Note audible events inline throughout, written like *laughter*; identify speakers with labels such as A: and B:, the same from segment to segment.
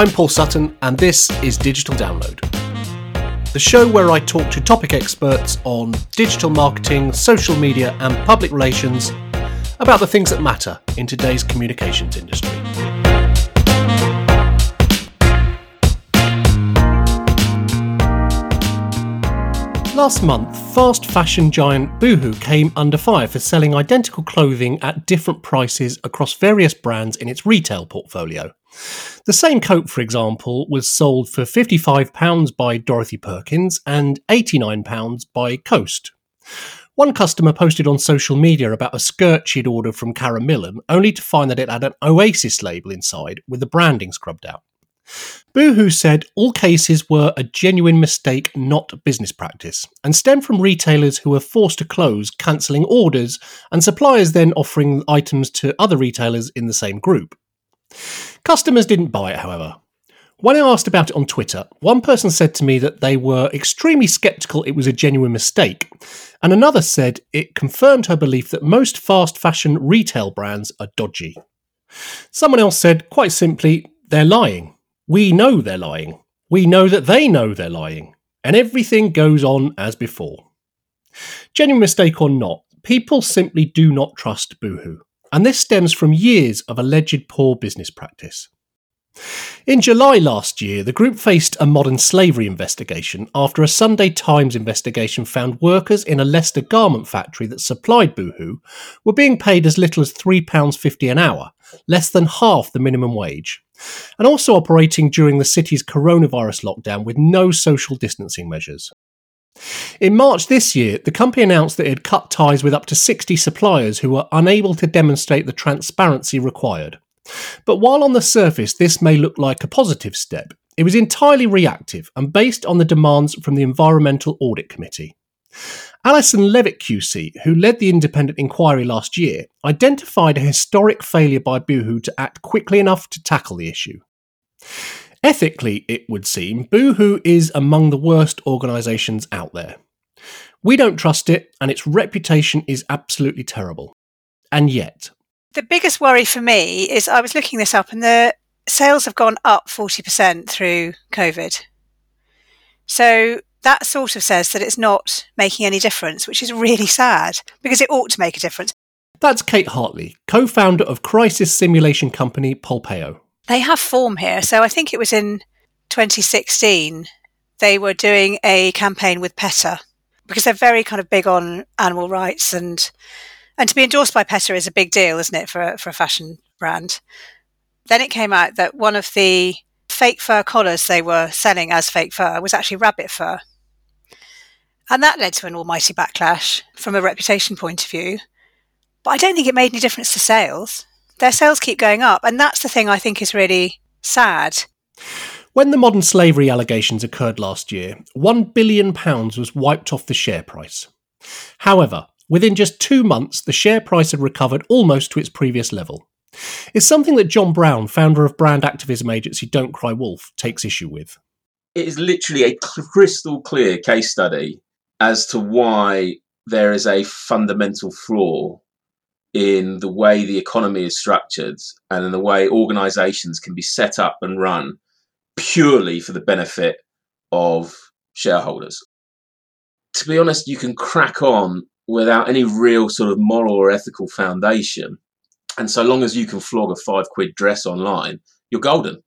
A: I'm Paul Sutton, and this is Digital Download, the show where I talk to topic experts on digital marketing, social media, and public relations about the things that matter in today's communications industry. Last month, fast fashion giant Boohoo came under fire for selling identical clothing at different prices across various brands in its retail portfolio. The same coat, for example, was sold for £55 by Dorothy Perkins and £89 by Coast. One customer posted on social media about a skirt she'd ordered from Karen Millen, only to find that it had an Oasis label inside with the branding scrubbed out. Boohoo said all cases were a genuine mistake, not business practice, and stemmed from retailers who were forced to close, cancelling orders, and suppliers then offering items to other retailers in the same group. Customers didn't buy it, however. When I asked about it on Twitter, one person said to me that they were extremely skeptical it was a genuine mistake, and another said it confirmed her belief that most fast fashion retail brands are dodgy. Someone else said, quite simply, they're lying. We know they're lying. We know that they know they're lying. And everything goes on as before. Genuine mistake or not, people simply do not trust Boohoo and this stems from years of alleged poor business practice. In July last year, the group faced a modern slavery investigation after a Sunday Times investigation found workers in a Leicester garment factory that supplied Boohoo were being paid as little as £3.50 an hour, less than half the minimum wage, and also operating during the city's coronavirus lockdown with no social distancing measures. In March this year, the company announced that it had cut ties with up to 60 suppliers who were unable to demonstrate the transparency required. But while on the surface this may look like a positive step, it was entirely reactive and based on the demands from the Environmental Audit Committee. Alison Levitt QC, who led the independent inquiry last year, identified a historic failure by Boohoo to act quickly enough to tackle the issue. Ethically, it would seem, Boohoo is among the worst organisations out there. We don't trust it, and its reputation is absolutely terrible. And yet.
B: The biggest worry for me is I was looking this up, and the sales have gone up 40% through COVID. So that sort of says that it's not making any difference, which is really sad because it ought to make a difference.
A: That's Kate Hartley, co founder of crisis simulation company Polpeo.
B: They have form here. So I think it was in 2016 they were doing a campaign with PETA because they're very kind of big on animal rights and and to be endorsed by PETA is a big deal, isn't it, for a, for a fashion brand? Then it came out that one of the fake fur collars they were selling as fake fur was actually rabbit fur. And that led to an almighty backlash from a reputation point of view. But I don't think it made any difference to sales their sales keep going up. And that's the thing I think is really sad.
A: When the modern slavery allegations occurred last year, £1 billion was wiped off the share price. However, within just two months, the share price had recovered almost to its previous level. It's something that John Brown, founder of brand activism agency Don't Cry Wolf, takes issue with.
C: It is literally a crystal clear case study as to why there is a fundamental flaw in the way the economy is structured and in the way organizations can be set up and run purely for the benefit of shareholders. To be honest, you can crack on without any real sort of moral or ethical foundation. And so long as you can flog a five quid dress online, you're golden.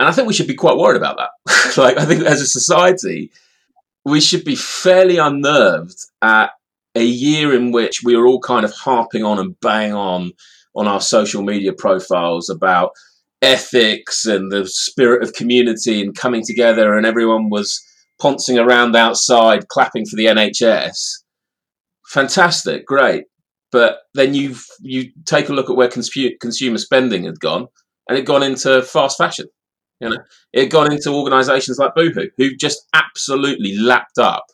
C: And I think we should be quite worried about that. *laughs* like, I think as a society, we should be fairly unnerved at a year in which we were all kind of harping on and bang on on our social media profiles about ethics and the spirit of community and coming together, and everyone was poncing around outside clapping for the NHS. Fantastic, great. But then you you take a look at where consumer spending had gone, and it gone into fast fashion. You know, it gone into organisations like Boohoo, who just absolutely lapped up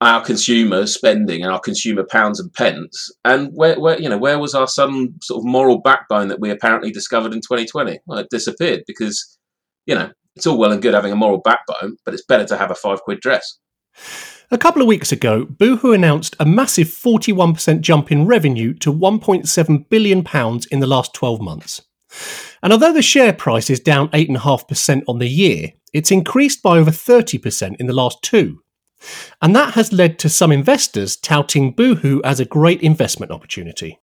C: our consumer spending and our consumer pounds and pence, and where, where you know where was our sudden sort of moral backbone that we apparently discovered in 2020? Well, it disappeared because you know it's all well and good having a moral backbone, but it's better to have a five quid dress.
A: A couple of weeks ago, Boohoo announced a massive 41% jump in revenue to £1.7 billion in the last 12 months. And although the share price is down 8.5% on the year, it's increased by over 30% in the last two. And that has led to some investors touting Boohoo as a great investment opportunity.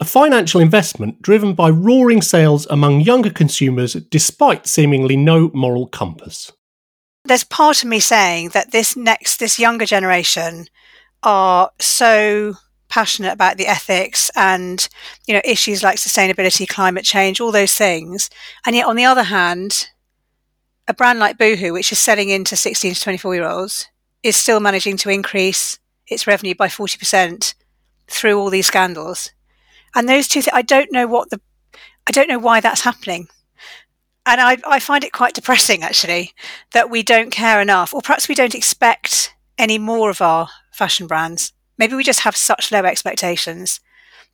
A: A financial investment driven by roaring sales among younger consumers despite seemingly no moral compass.
B: There's part of me saying that this next, this younger generation are so passionate about the ethics and you know issues like sustainability, climate change, all those things. And yet, on the other hand, a brand like Boohoo, which is selling into 16 to 24 year olds, is still managing to increase its revenue by 40% through all these scandals. And those two, th- I don't know what the, I don't know why that's happening. And I, I find it quite depressing actually that we don't care enough, or perhaps we don't expect any more of our fashion brands. Maybe we just have such low expectations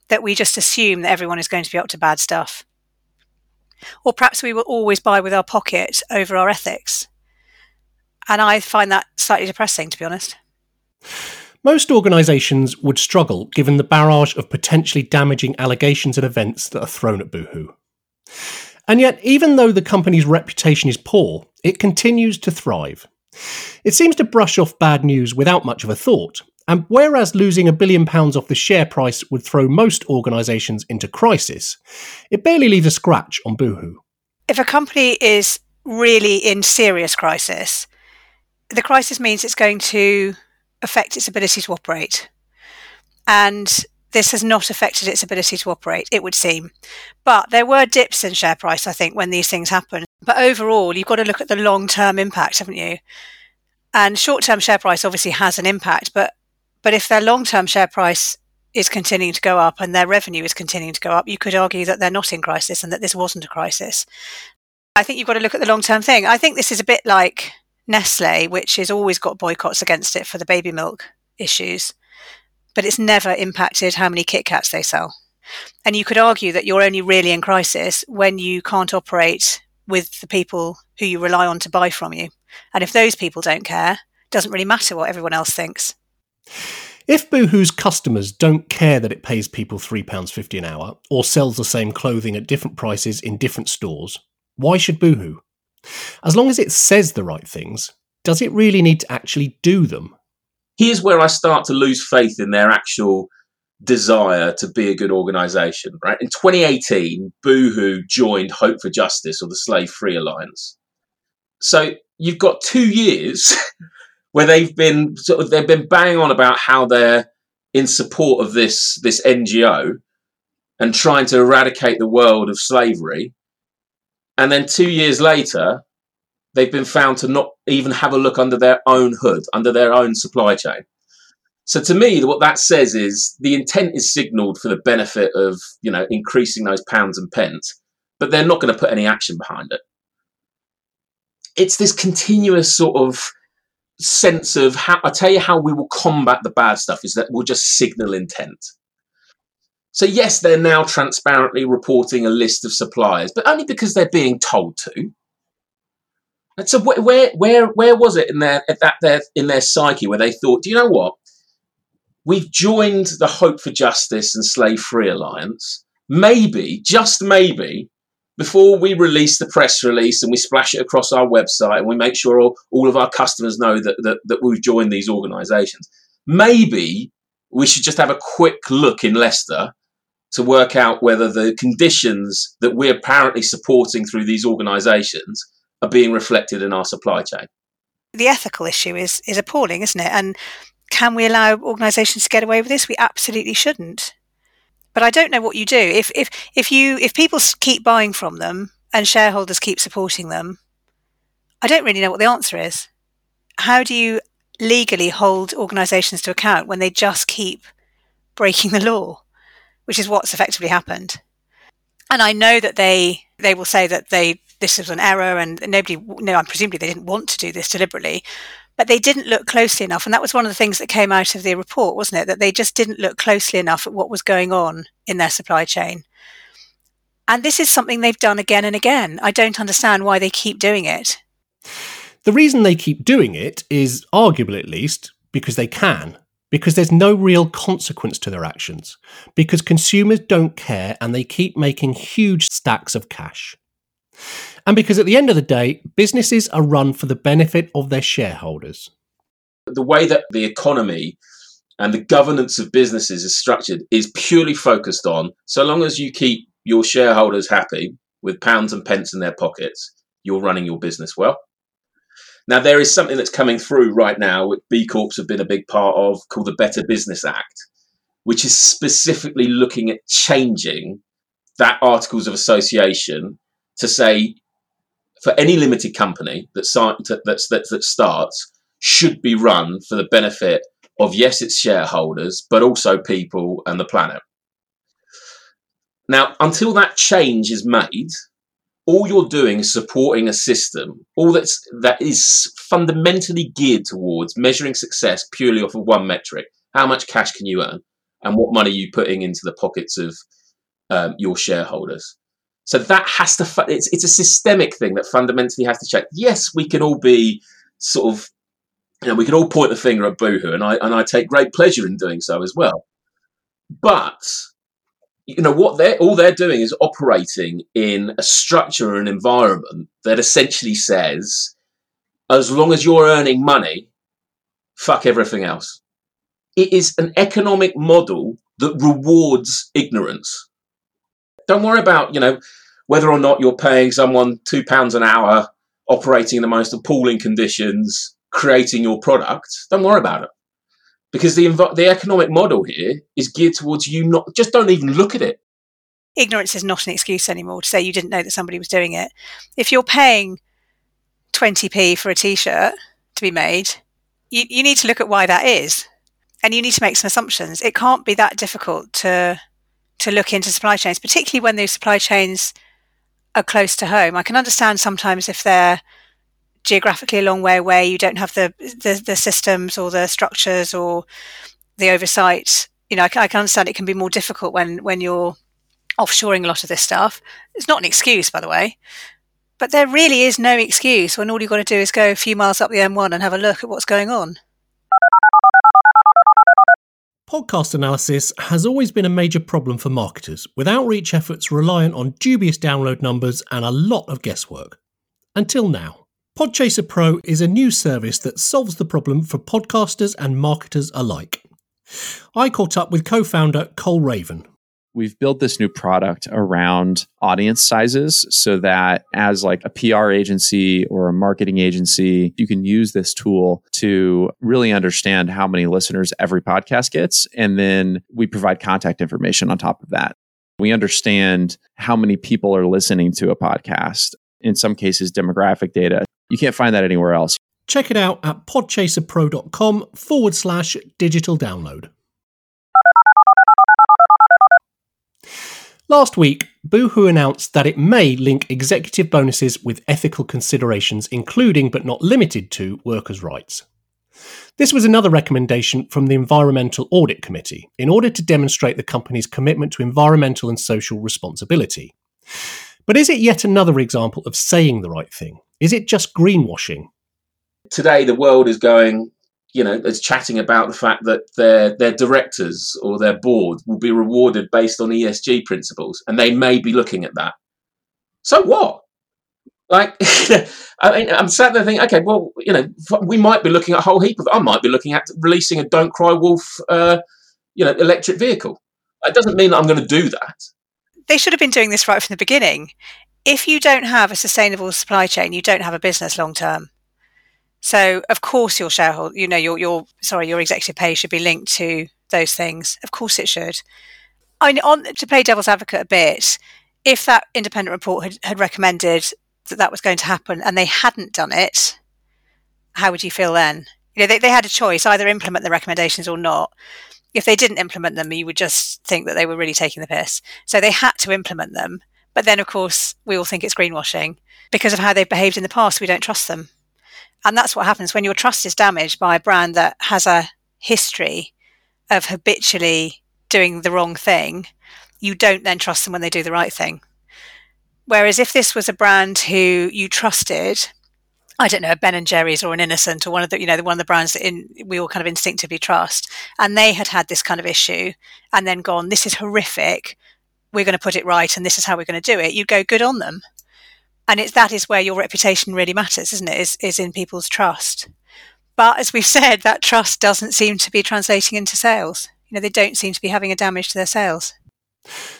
B: that we just assume that everyone is going to be up to bad stuff. Or perhaps we will always buy with our pocket over our ethics. And I find that slightly depressing, to be honest.
A: Most organisations would struggle given the barrage of potentially damaging allegations and events that are thrown at Boohoo. And yet, even though the company's reputation is poor, it continues to thrive. It seems to brush off bad news without much of a thought, and whereas losing a billion pounds off the share price would throw most organisations into crisis, it barely leaves a scratch on Boohoo.
B: If a company is really in serious crisis, the crisis means it's going to affect its ability to operate. And this has not affected its ability to operate, it would seem. But there were dips in share price, I think, when these things happen. But overall, you've got to look at the long term impact, haven't you? And short term share price obviously has an impact, but but if their long term share price is continuing to go up and their revenue is continuing to go up, you could argue that they're not in crisis and that this wasn't a crisis. I think you've got to look at the long term thing. I think this is a bit like Nestle, which has always got boycotts against it for the baby milk issues, but it's never impacted how many Kit Kats they sell. And you could argue that you're only really in crisis when you can't operate with the people who you rely on to buy from you. And if those people don't care, it doesn't really matter what everyone else thinks.
A: If Boohoo's customers don't care that it pays people £3.50 an hour or sells the same clothing at different prices in different stores, why should Boohoo? As long as it says the right things, does it really need to actually do them?
C: Here's where I start to lose faith in their actual desire to be a good organisation, right? In 2018, Boohoo joined Hope for Justice or the Slave Free Alliance. So you've got two years *laughs* where they've been sort of they've been banging on about how they're in support of this this NGO and trying to eradicate the world of slavery. And then two years later, they've been found to not even have a look under their own hood, under their own supply chain. So to me, what that says is the intent is signalled for the benefit of you know increasing those pounds and pence, but they're not going to put any action behind it. It's this continuous sort of sense of how I tell you how we will combat the bad stuff is that we'll just signal intent. So yes, they're now transparently reporting a list of suppliers, but only because they're being told to. And so where where where was it in their that their in their psyche where they thought, do you know what? We've joined the Hope for Justice and Slave Free Alliance. Maybe, just maybe, before we release the press release and we splash it across our website and we make sure all, all of our customers know that, that, that we've joined these organisations, maybe we should just have a quick look in Leicester to work out whether the conditions that we're apparently supporting through these organisations are being reflected in our supply chain.
B: The ethical issue is is appalling, isn't it? And can we allow organisations to get away with this? We absolutely shouldn't. But I don't know what you do if if if you if people keep buying from them and shareholders keep supporting them. I don't really know what the answer is. How do you legally hold organisations to account when they just keep breaking the law, which is what's effectively happened? And I know that they they will say that they this was an error and nobody no, presumably they didn't want to do this deliberately, but they didn't look closely enough. And that was one of the things that came out of the report, wasn't it? That they just didn't look closely enough at what was going on in their supply chain. And this is something they've done again and again. I don't understand why they keep doing it.
A: The reason they keep doing it is, arguably at least, because they can. because there's no real consequence to their actions, because consumers don't care and they keep making huge stacks of cash. And because at the end of the day, businesses are run for the benefit of their shareholders.
C: The way that the economy and the governance of businesses is structured is purely focused on so long as you keep your shareholders happy with pounds and pence in their pockets, you're running your business well. Now, there is something that's coming through right now, which B Corps have been a big part of, called the Better Business Act, which is specifically looking at changing that Articles of Association to say for any limited company that, that, that starts should be run for the benefit of, yes, its shareholders, but also people and the planet. Now, until that change is made, all you're doing is supporting a system, all that's that is fundamentally geared towards measuring success purely off of one metric: how much cash can you earn, and what money are you putting into the pockets of um, your shareholders. So that has to. Fu- it's it's a systemic thing that fundamentally has to check. Yes, we can all be sort of, you know, we can all point the finger at Boohoo, and I and I take great pleasure in doing so as well. But you know what they're all they're doing is operating in a structure and environment that essentially says as long as you're earning money fuck everything else it is an economic model that rewards ignorance don't worry about you know whether or not you're paying someone 2 pounds an hour operating in the most appalling conditions creating your product don't worry about it because the the economic model here is geared towards you not just don't even look at it.
B: Ignorance is not an excuse anymore to say you didn't know that somebody was doing it. If you're paying 20p for a t-shirt to be made, you, you need to look at why that is, and you need to make some assumptions. It can't be that difficult to to look into supply chains, particularly when those supply chains are close to home. I can understand sometimes if they're geographically a long way away, you don't have the, the, the systems or the structures or the oversight. You know, I I can understand it can be more difficult when when you're offshoring a lot of this stuff. It's not an excuse, by the way, but there really is no excuse when all you've got to do is go a few miles up the M1 and have a look at what's going on.
A: Podcast analysis has always been a major problem for marketers, with outreach efforts reliant on dubious download numbers and a lot of guesswork. Until now. Podchaser Pro is a new service that solves the problem for podcasters and marketers alike. I caught up with co founder Cole Raven.
D: We've built this new product around audience sizes so that as like a PR agency or a marketing agency, you can use this tool to really understand how many listeners every podcast gets. And then we provide contact information on top of that. We understand how many people are listening to a podcast in some cases demographic data you can't find that anywhere else.
A: Check it out at podchaserpro.com forward slash digital download. Last week, Boohoo announced that it may link executive bonuses with ethical considerations, including but not limited to workers' rights. This was another recommendation from the Environmental Audit Committee in order to demonstrate the company's commitment to environmental and social responsibility. But is it yet another example of saying the right thing? Is it just greenwashing?
C: Today, the world is going, you know, is chatting about the fact that their their directors or their board will be rewarded based on ESG principles, and they may be looking at that. So what? Like, *laughs* I mean, I'm sat there thinking, okay, well, you know, we might be looking at a whole heap of. I might be looking at releasing a "Don't Cry Wolf," uh, you know, electric vehicle. It doesn't mean that I'm going to do that
B: they should have been doing this right from the beginning. If you don't have a sustainable supply chain, you don't have a business long term. So of course your shareholder, you know, your your sorry, your executive pay should be linked to those things. Of course it should. I mean, on to play devil's advocate a bit, if that independent report had, had recommended that that was going to happen and they hadn't done it, how would you feel then? You know, they, they had a choice either implement the recommendations or not if they didn't implement them, you would just think that they were really taking the piss. So they had to implement them. But then, of course, we all think it's greenwashing because of how they've behaved in the past. We don't trust them. And that's what happens when your trust is damaged by a brand that has a history of habitually doing the wrong thing. You don't then trust them when they do the right thing. Whereas if this was a brand who you trusted I don't know, a Ben and Jerry's or an Innocent or one of the, you know, one of the brands that in, we all kind of instinctively trust. And they had had this kind of issue and then gone, this is horrific. We're going to put it right. And this is how we're going to do it. You go good on them. And it's, that is where your reputation really matters, isn't it? Is, is in people's trust. But as we've said, that trust doesn't seem to be translating into sales. You know, they don't seem to be having a damage to their sales.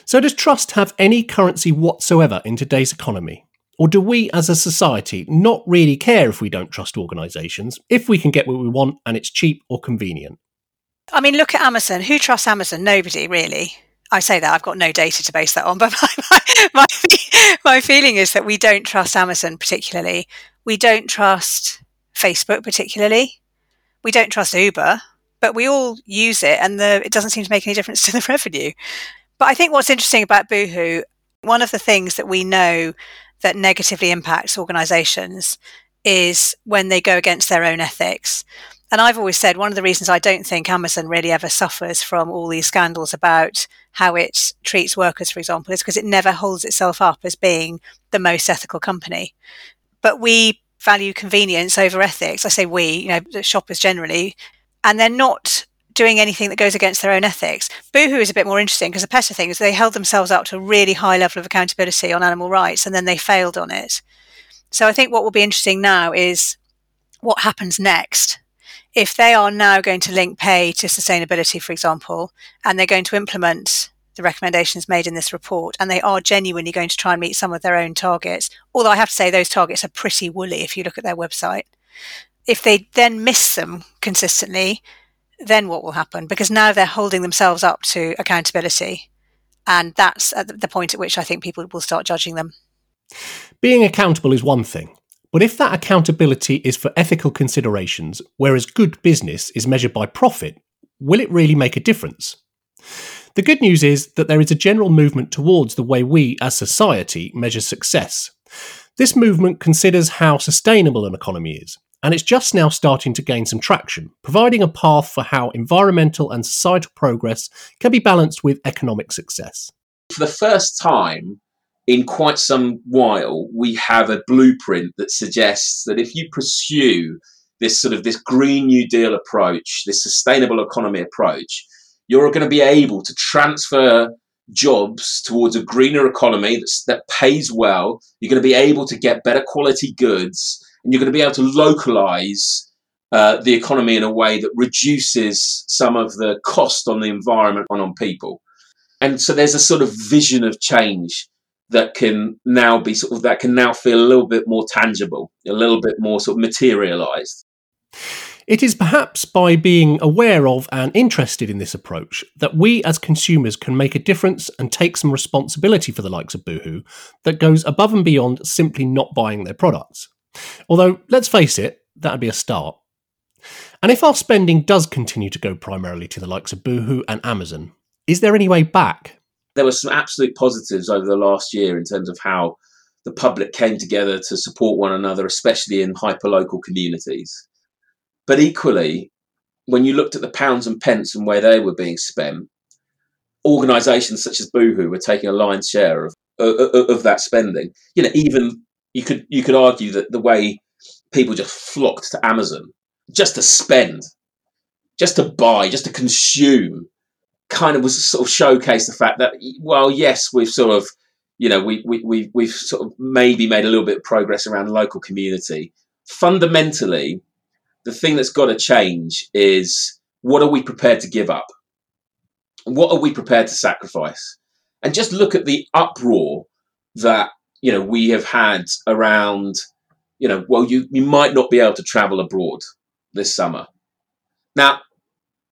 A: So does trust have any currency whatsoever in today's economy? Or do we as a society not really care if we don't trust organisations, if we can get what we want and it's cheap or convenient?
B: I mean, look at Amazon. Who trusts Amazon? Nobody, really. I say that I've got no data to base that on, *laughs* but my, my, my, my feeling is that we don't trust Amazon particularly. We don't trust Facebook particularly. We don't trust Uber, but we all use it and the, it doesn't seem to make any difference *laughs* to the revenue. But I think what's interesting about Boohoo, one of the things that we know that negatively impacts organizations is when they go against their own ethics. And I've always said one of the reasons I don't think Amazon really ever suffers from all these scandals about how it treats workers, for example, is because it never holds itself up as being the most ethical company. But we value convenience over ethics. I say we, you know, shoppers generally, and they're not doing anything that goes against their own ethics. Boohoo is a bit more interesting because the PETA thing is they held themselves up to a really high level of accountability on animal rights and then they failed on it. So I think what will be interesting now is what happens next. If they are now going to link pay to sustainability, for example, and they're going to implement the recommendations made in this report, and they are genuinely going to try and meet some of their own targets, although I have to say those targets are pretty woolly if you look at their website. If they then miss them consistently, then what will happen? Because now they're holding themselves up to accountability. And that's at the point at which I think people will start judging them.
A: Being accountable is one thing, but if that accountability is for ethical considerations, whereas good business is measured by profit, will it really make a difference? The good news is that there is a general movement towards the way we as society measure success. This movement considers how sustainable an economy is, and it's just now starting to gain some traction, providing a path for how environmental and societal progress can be balanced with economic success.
C: For the first time in quite some while, we have a blueprint that suggests that if you pursue this sort of this green new deal approach, this sustainable economy approach, you're going to be able to transfer jobs towards a greener economy that pays well. You're going to be able to get better quality goods and you're going to be able to localize uh, the economy in a way that reduces some of the cost on the environment and on people. And so there's a sort of vision of change that can now be sort of that can now feel a little bit more tangible, a little bit more sort of materialized.
A: It is perhaps by being aware of and interested in this approach that we as consumers can make a difference and take some responsibility for the likes of Boohoo that goes above and beyond simply not buying their products. Although, let's face it, that'd be a start. And if our spending does continue to go primarily to the likes of Boohoo and Amazon, is there any way back?
C: There were some absolute positives over the last year in terms of how the public came together to support one another, especially in hyperlocal communities. But equally, when you looked at the pounds and pence and where they were being spent, organisations such as Boohoo were taking a lion's share of, of, of that spending. You know, even you could you could argue that the way people just flocked to Amazon just to spend, just to buy, just to consume, kind of was sort of showcase the fact that well, yes, we've sort of you know we we we we've sort of maybe made a little bit of progress around the local community. Fundamentally, the thing that's got to change is what are we prepared to give up? What are we prepared to sacrifice? And just look at the uproar that you know we have had around you know well you you might not be able to travel abroad this summer now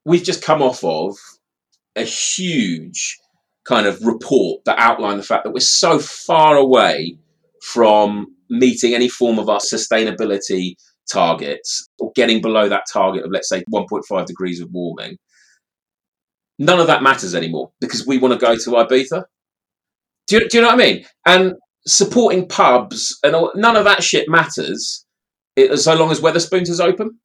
C: we've just come off of a huge kind of report that outlined the fact that we're so far away from meeting any form of our sustainability targets or getting below that target of let's say 1.5 degrees of warming. None of that matters anymore because we want to go to ibiza. Do you, do you know what i mean? And supporting pubs and all, none of that shit matters eh, so long as Wetherspoons is open.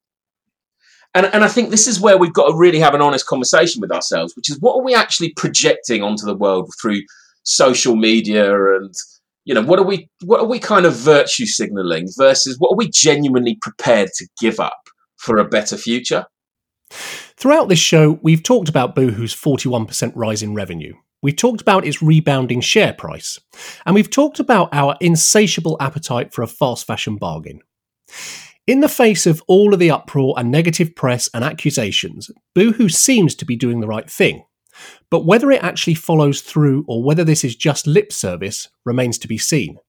C: And, and I think this is where we've got to really have an honest conversation with ourselves, which is what are we actually projecting onto the world through social media and You know, what are we what are we kind of virtue signaling versus what are we genuinely prepared to give up for a better future?
A: Throughout this show, we've talked about Boohoo's 41% rise in revenue. We've talked about its rebounding share price. And we've talked about our insatiable appetite for a fast fashion bargain. In the face of all of the uproar and negative press and accusations, Boohoo seems to be doing the right thing. But whether it actually follows through or whether this is just lip service remains to be seen.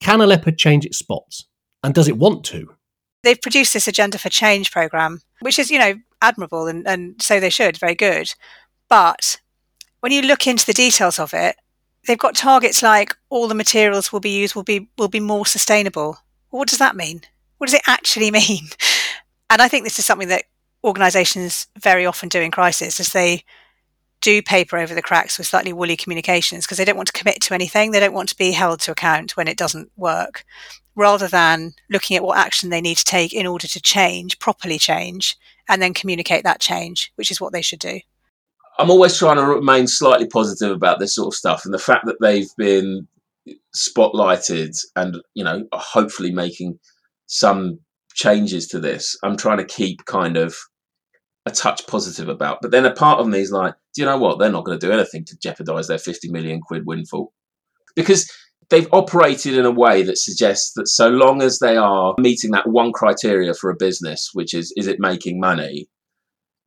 A: Can a leopard change its spots? And does it want to?
B: They've produced this Agenda for Change program, which is, you know, admirable and, and so they should, very good. But when you look into the details of it, they've got targets like all the materials will be used will be will be more sustainable. What does that mean? What does it actually mean? And I think this is something that organizations very often do in crisis is they do paper over the cracks with slightly woolly communications because they don't want to commit to anything. They don't want to be held to account when it doesn't work, rather than looking at what action they need to take in order to change, properly change, and then communicate that change, which is what they should do.
C: I'm always trying to remain slightly positive about this sort of stuff, and the fact that they've been spotlighted and you know hopefully making some changes to this. I'm trying to keep kind of a touch positive about. But then a part of me is like, do you know what? They're not going to do anything to jeopardize their 50 million quid windfall because they've operated in a way that suggests that so long as they are meeting that one criteria for a business, which is, is it making money?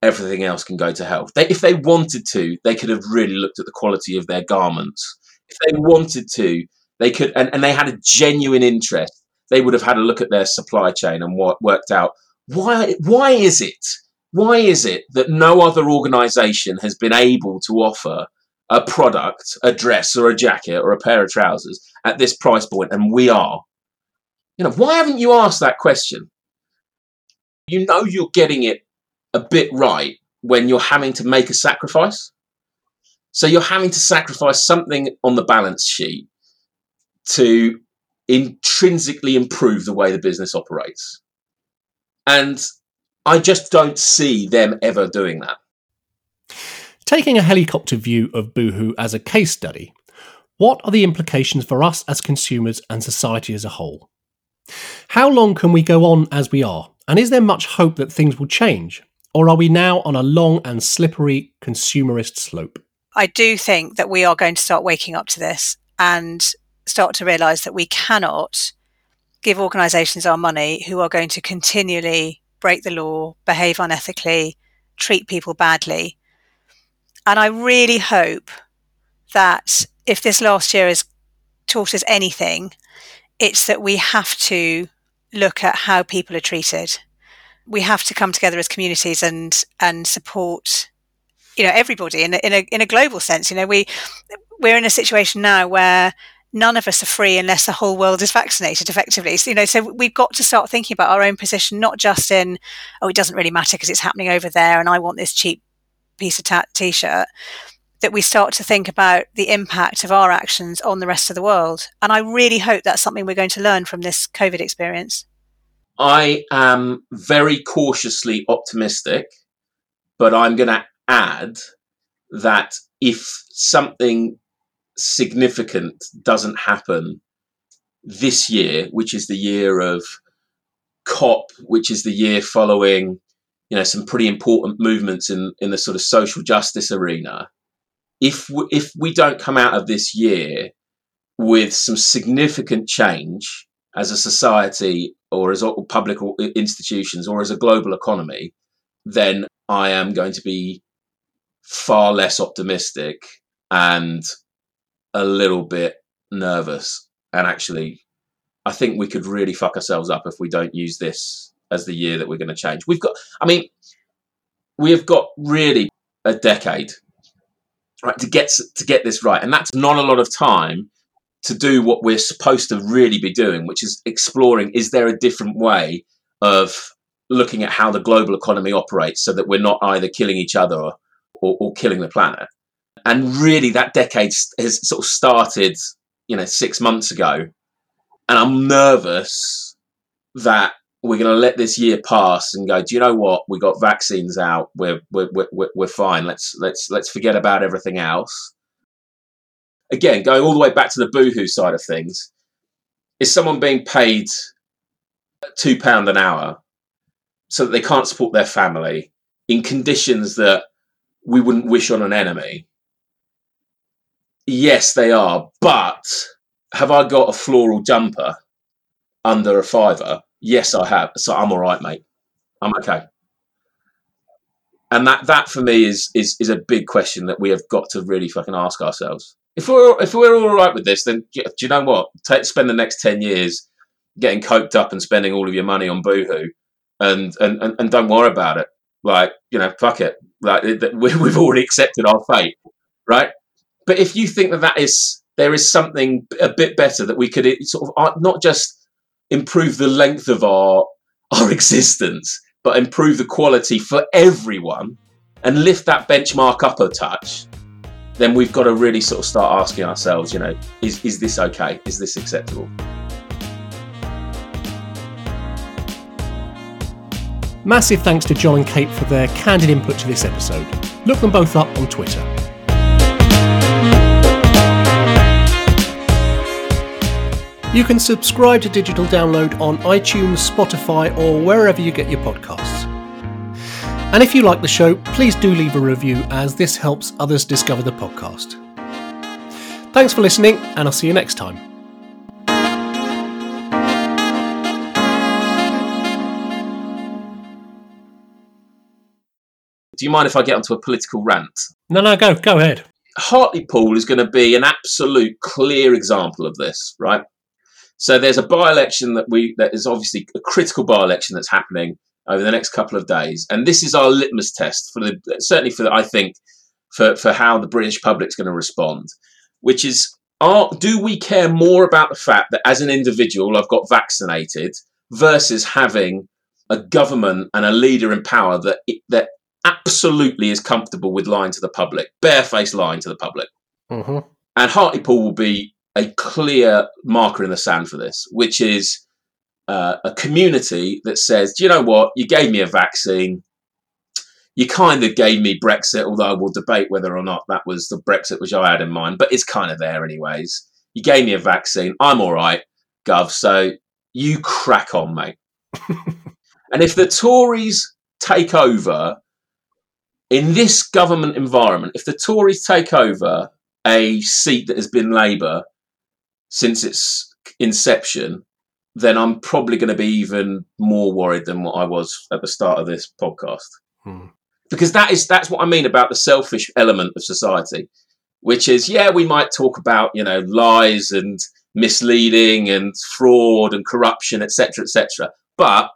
C: Everything else can go to hell. They, if they wanted to, they could have really looked at the quality of their garments. If they wanted to, they could, and, and they had a genuine interest, they would have had a look at their supply chain and what worked out why why is it why is it that no other organization has been able to offer a product, a dress or a jacket or a pair of trousers at this price point and we are? You know, why haven't you asked that question? You know you're getting it a bit right when you're having to make a sacrifice. So you're having to sacrifice something on the balance sheet to intrinsically improve the way the business operates. And I just don't see them ever doing that.
A: Taking a helicopter view of Boohoo as a case study, what are the implications for us as consumers and society as a whole? How long can we go on as we are? And is there much hope that things will change? Or are we now on a long and slippery consumerist slope?
B: I do think that we are going to start waking up to this and start to realise that we cannot give organisations our money who are going to continually break the law, behave unethically, treat people badly. And I really hope that if this last year has taught us anything, it's that we have to look at how people are treated. We have to come together as communities and and support, you know, everybody in a, in a in a global sense. You know, we we're in a situation now where none of us are free unless the whole world is vaccinated effectively. So, you know, so we've got to start thinking about our own position, not just in, oh, it doesn't really matter because it's happening over there and I want this cheap piece of t shirt. That we start to think about the impact of our actions on the rest of the world. And I really hope that's something we're going to learn from this COVID experience.
C: I am very cautiously optimistic, but I'm going to add that if something significant doesn't happen this year, which is the year of COP, which is the year following, you know, some pretty important movements in in the sort of social justice arena. If we, if we don't come out of this year with some significant change as a society or as public institutions or as a global economy, then I am going to be far less optimistic and a little bit nervous. And actually, I think we could really fuck ourselves up if we don't use this as the year that we're going to change. We've got, I mean, we have got really a decade right to get to get this right, and that's not a lot of time to do what we're supposed to really be doing, which is exploring: is there a different way of looking at how the global economy operates, so that we're not either killing each other or, or, or killing the planet? And really that decade has sort of started, you know, six months ago, and I'm nervous that we're going to let this year pass and go. Do you know what? We got vaccines out. We're we're we're we're fine. Let's let's let's forget about everything else. again, going all the way back to the boohoo side of things, is someone being paid two pound an hour so that they can't support their family in conditions that we wouldn't wish on an enemy? Yes, they are. But have I got a floral jumper under a fiver? Yes, I have. So I'm all right, mate. I'm okay. And that that for me is is is a big question that we have got to really fucking ask ourselves. If we're if we're all right with this, then do you know what? Take, spend the next ten years getting coked up and spending all of your money on boohoo, and and and, and don't worry about it. Like you know, fuck it. Like *laughs* we've already accepted our fate, right? But if you think that that is there is something a bit better that we could sort of uh, not just improve the length of our *laughs* our existence, but improve the quality for everyone and lift that benchmark up a touch, then we've got to really sort of start asking ourselves, you know, is, is this okay? Is this acceptable?
A: Massive thanks to John and Kate for their candid input to this episode. Look them both up on Twitter. You can subscribe to Digital Download on iTunes, Spotify, or wherever you get your podcasts. And if you like the show, please do leave a review as this helps others discover the podcast. Thanks for listening, and I'll see you next time.
C: Do you mind if I get onto a political rant?
A: No, no, go, go ahead.
C: Hartlepool is going to be an absolute clear example of this, right? So there's a by-election that we that is obviously a critical by-election that's happening over the next couple of days, and this is our litmus test for the certainly for the, I think for for how the British public's going to respond, which is are do we care more about the fact that as an individual I've got vaccinated versus having a government and a leader in power that it, that absolutely is comfortable with lying to the public, barefaced lying to the public. Mm-hmm. And Hartlepool will be a clear marker in the sand for this, which is uh, a community that says, do you know what? You gave me a vaccine. You kind of gave me Brexit, although I will debate whether or not that was the Brexit which I had in mind, but it's kind of there anyways. You gave me a vaccine. I'm all right, Gov. So you crack on, mate. *laughs* and if the Tories take over in this government environment, if the Tories take over a seat that has been Labour since its inception, then I'm probably going to be even more worried than what I was at the start of this podcast. Hmm. Because that is that's what I mean about the selfish element of society, which is yeah, we might talk about you know lies and misleading and fraud and corruption, etc., etc. But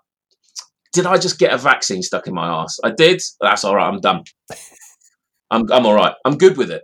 C: did I just get a vaccine stuck in my ass? I did. That's all right. I'm done. *laughs* I'm I'm all right. I'm good with it.